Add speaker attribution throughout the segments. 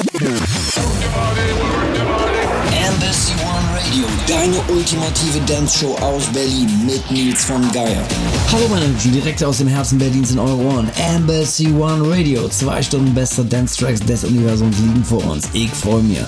Speaker 1: Embassy One Radio, deine ultimative Dance-Show aus Berlin mit Nils von Geier.
Speaker 2: Hallo meine Menschen, direkt aus dem Herzen Berlins in eure Ohren. Embassy One Radio, zwei Stunden bester Dance-Tracks des Universums liegen vor uns. Ich freue mich,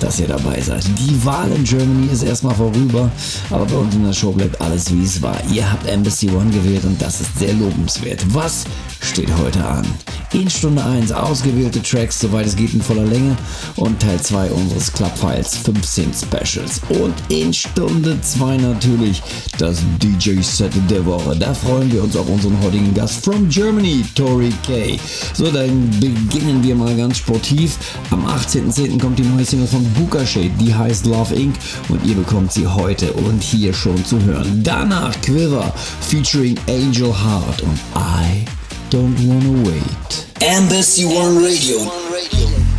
Speaker 2: dass ihr dabei seid. Die Wahl in Germany ist erstmal vorüber, aber bei uns in der Show bleibt alles wie es war. Ihr habt Embassy One gewählt und das ist sehr lobenswert. Was steht heute an? In Stunde 1 ausgewählte Tracks, soweit es geht in voller Länge und Teil 2 unseres Clubfiles 15 Specials. Und in Stunde 2 natürlich das DJ-Set der Woche. Da freuen wir uns auf unseren heutigen Gast from Germany, Tori K. So, dann beginnen wir mal ganz sportiv. Am 18.10. kommt die neue Single von Booker Shade, die heißt Love Inc. und ihr bekommt sie heute und hier schon zu hören. Danach Quiver featuring Angel Heart und I Don't Wanna Wait.
Speaker 1: Embassy One Radio.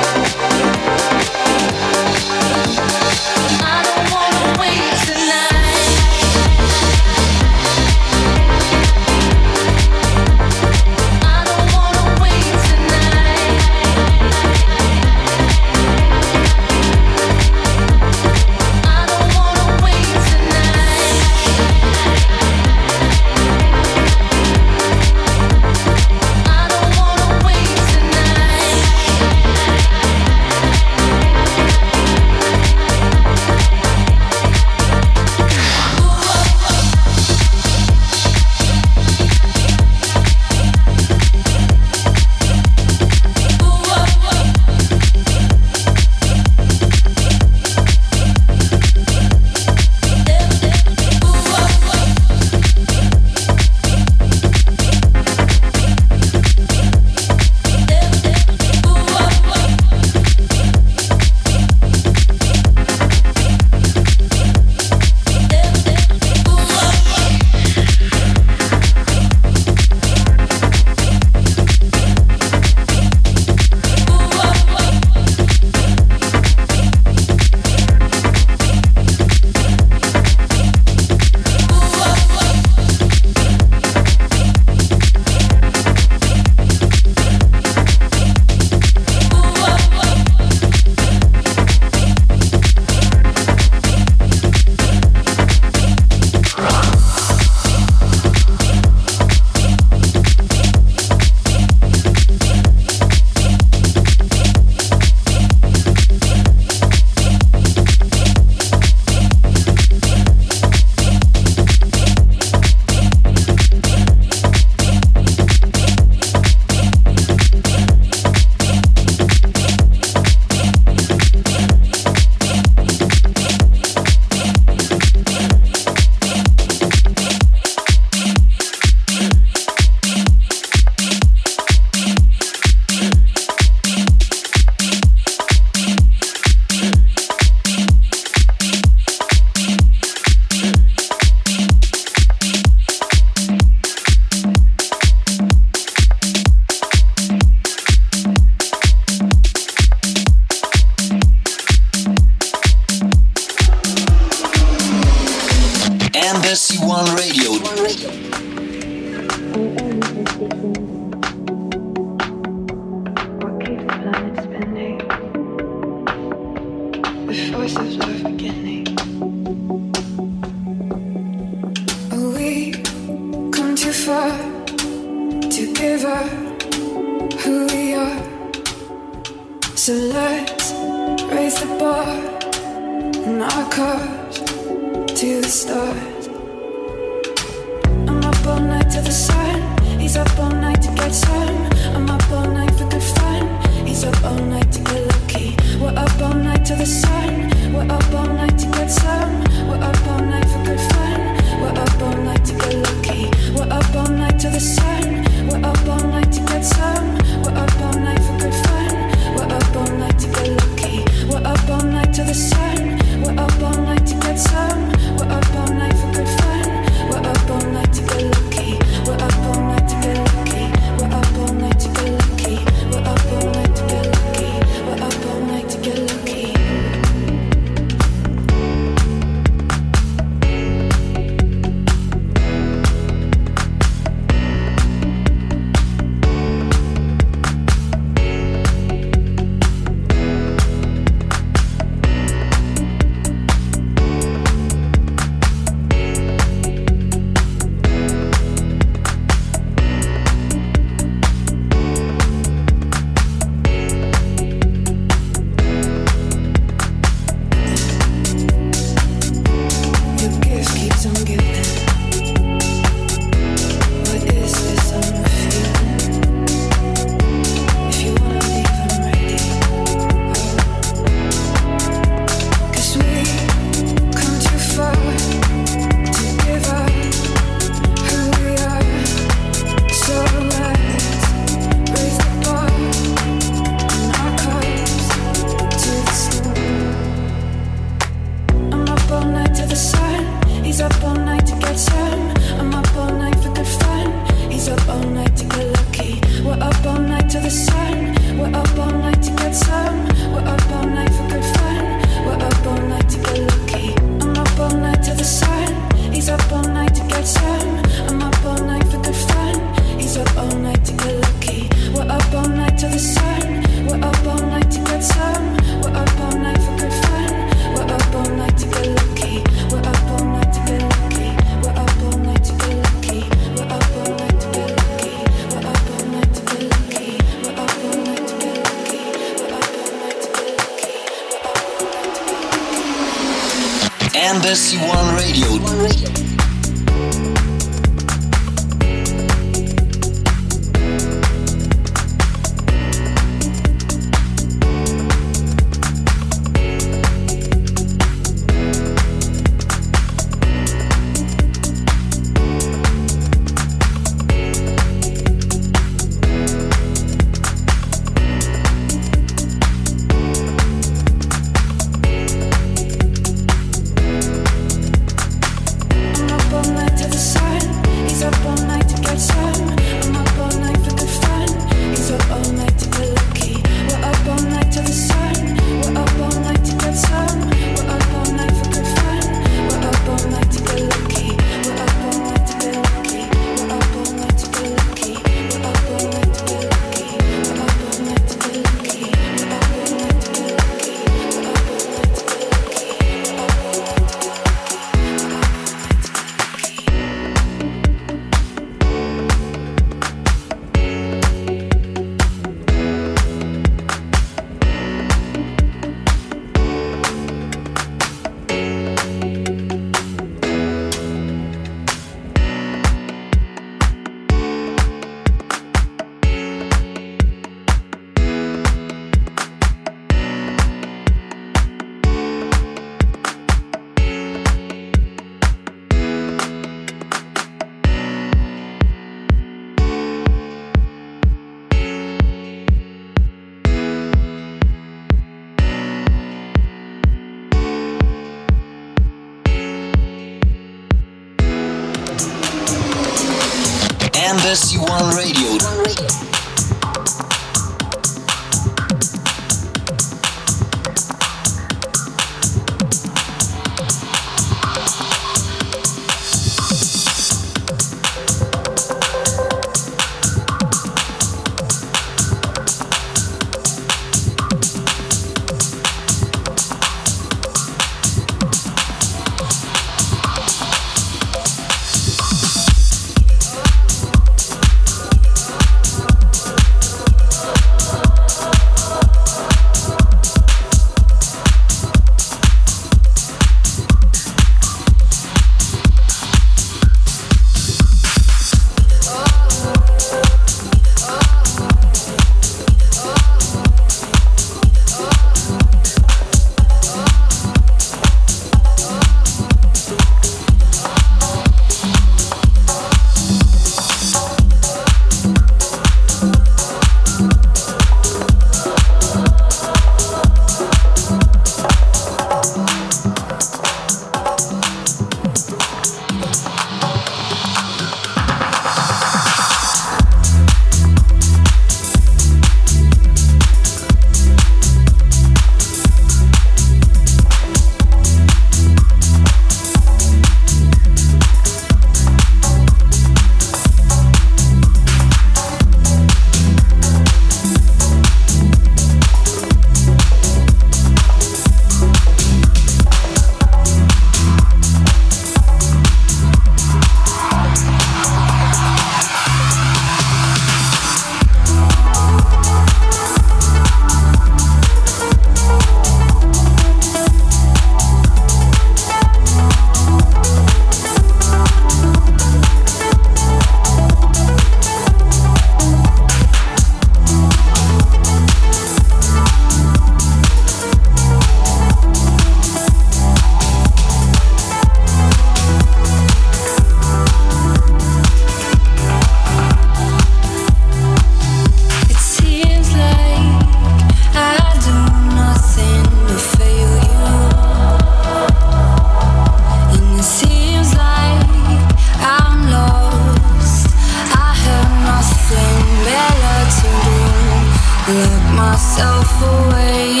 Speaker 3: myself away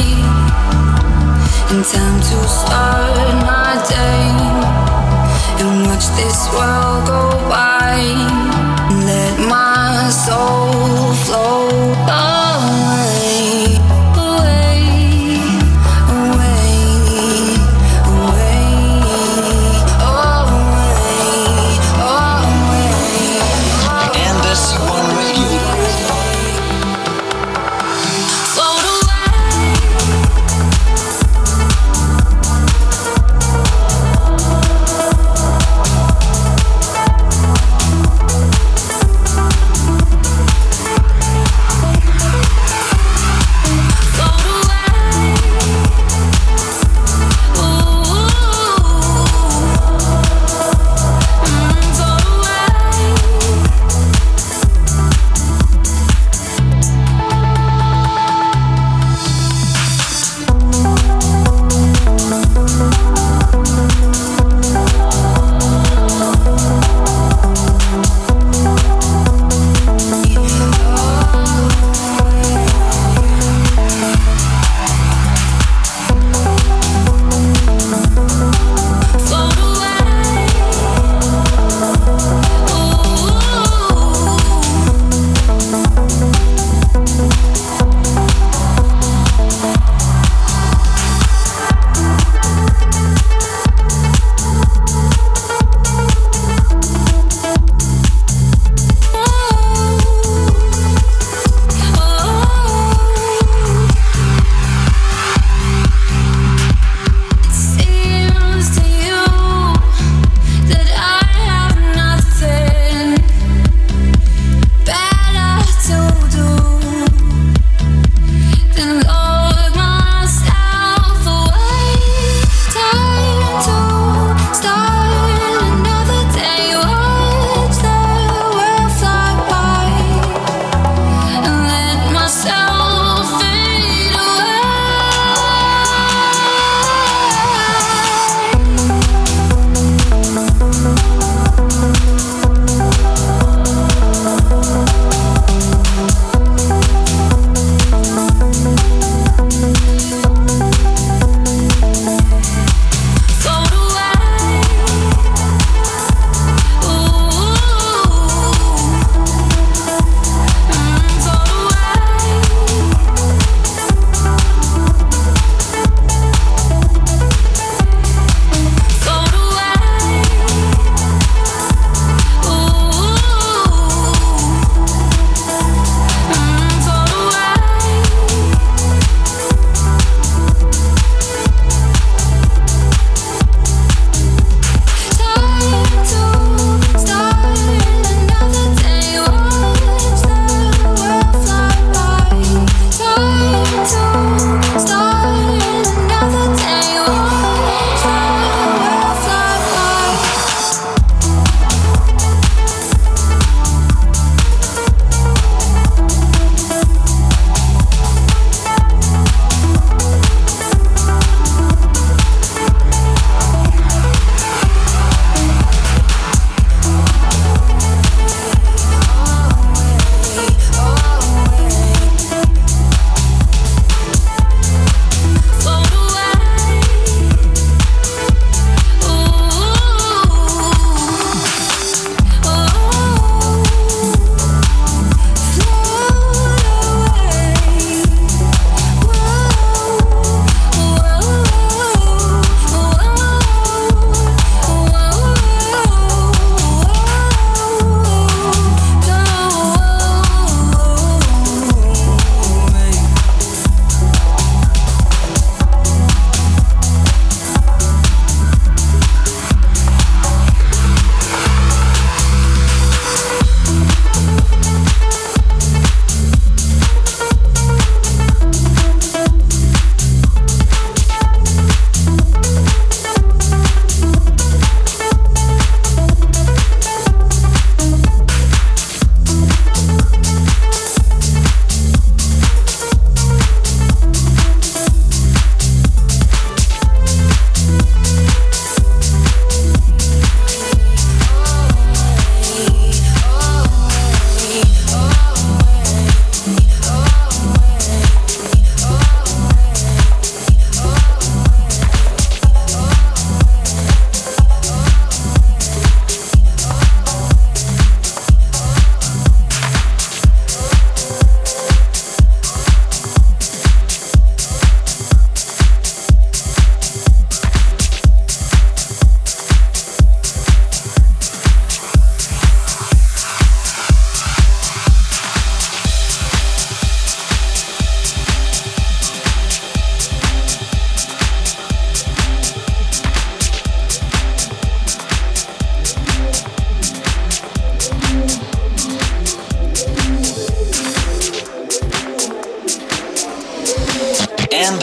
Speaker 3: in
Speaker 1: time to start my day and watch
Speaker 4: this world go by and let my soul flow.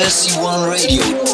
Speaker 1: Embassy One Radio.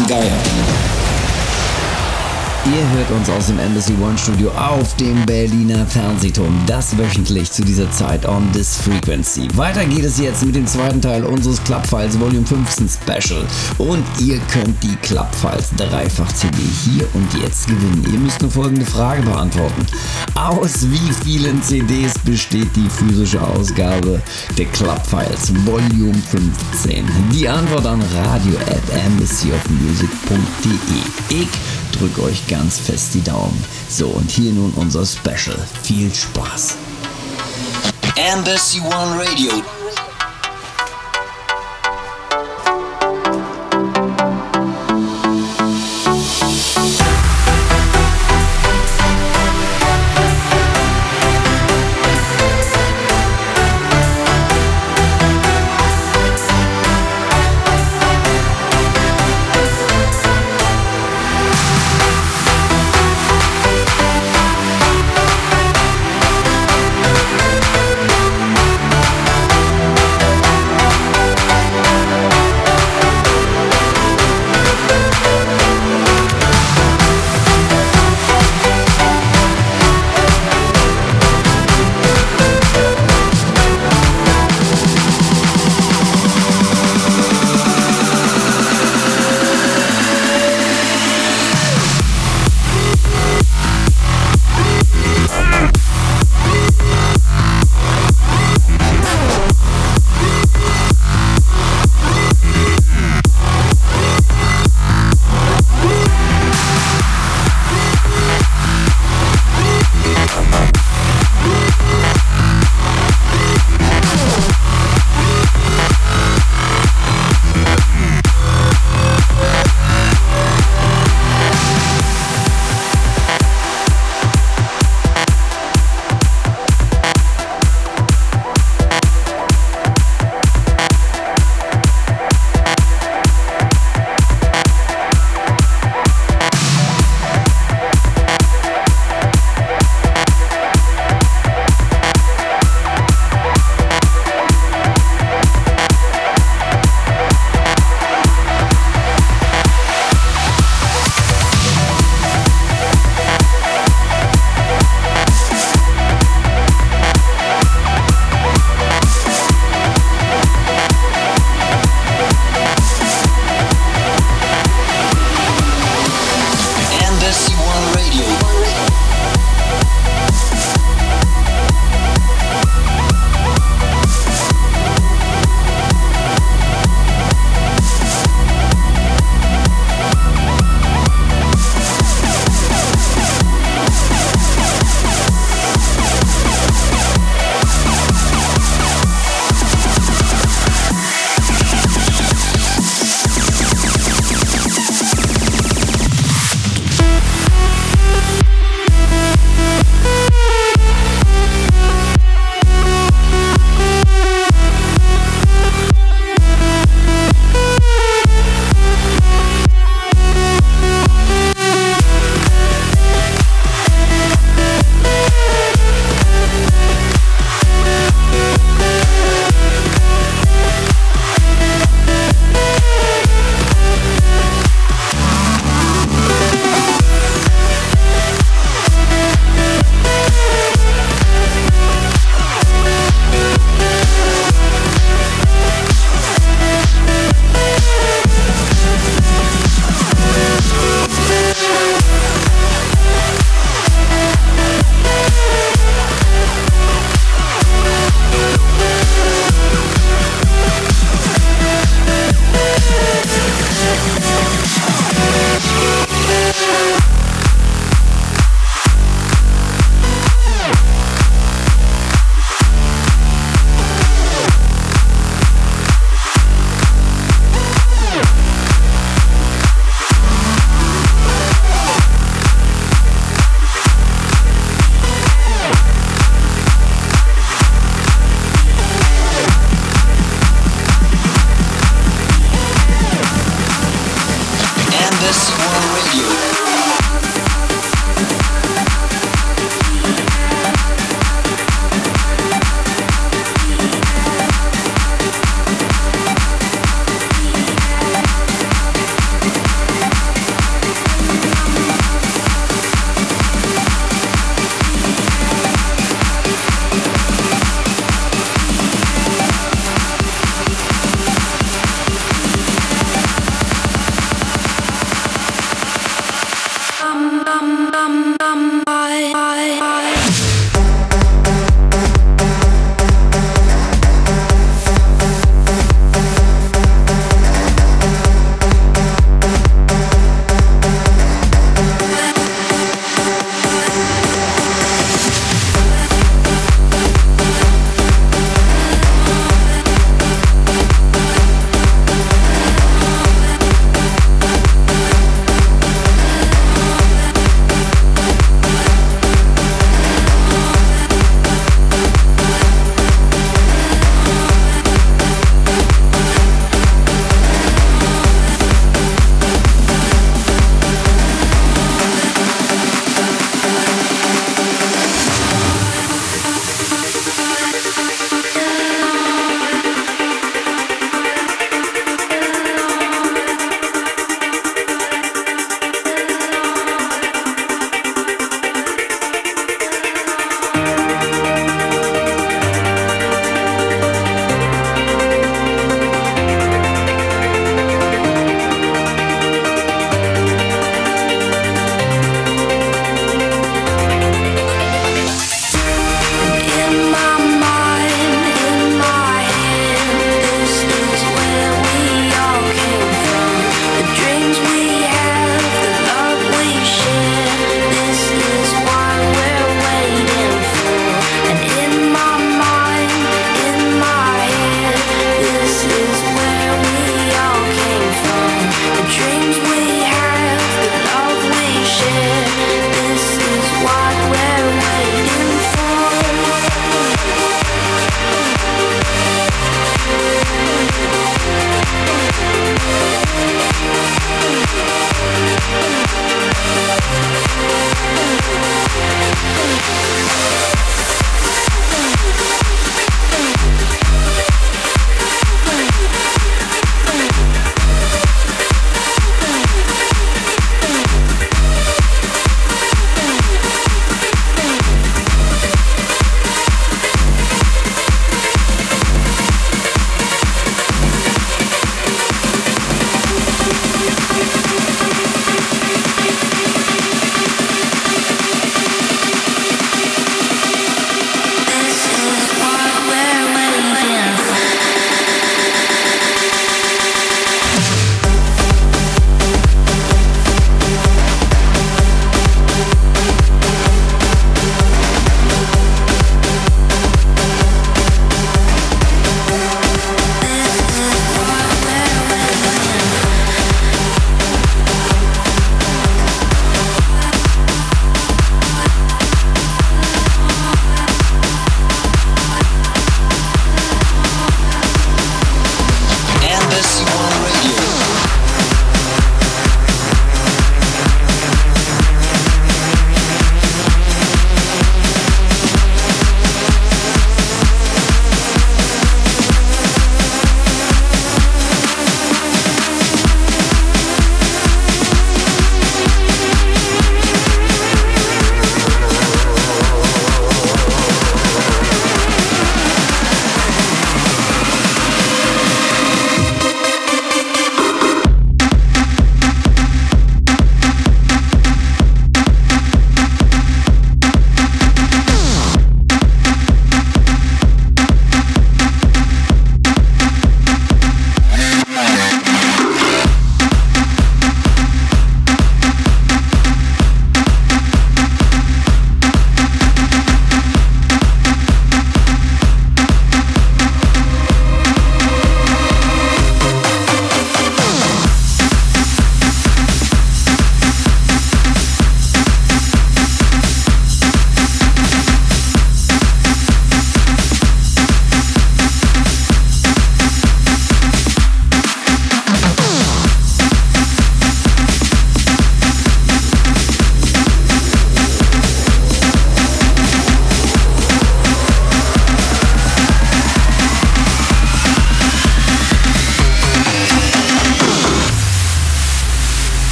Speaker 1: Nils von Geier.
Speaker 2: Ihr hört uns aus dem Embassy One Studio auf dem Berliner Fernsehturm. Das wöchentlich zu dieser Zeit on this frequency. Weiter geht es jetzt mit dem zweiten Teil unseres Clubfiles Volume 15 Special. Und ihr könnt die Clubfiles dreifach CD hier und jetzt gewinnen. Ihr müsst nur folgende Frage beantworten. Aus wie vielen CDs besteht die physische Ausgabe der Clubfiles Volume 15? Die Antwort an radio at embassyofmusic.de. Ich drücke euch ganz fest die Daumen. So, und hier nun unser Special. Viel Spaß.
Speaker 1: Embassy One Radio.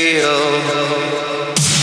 Speaker 5: feel.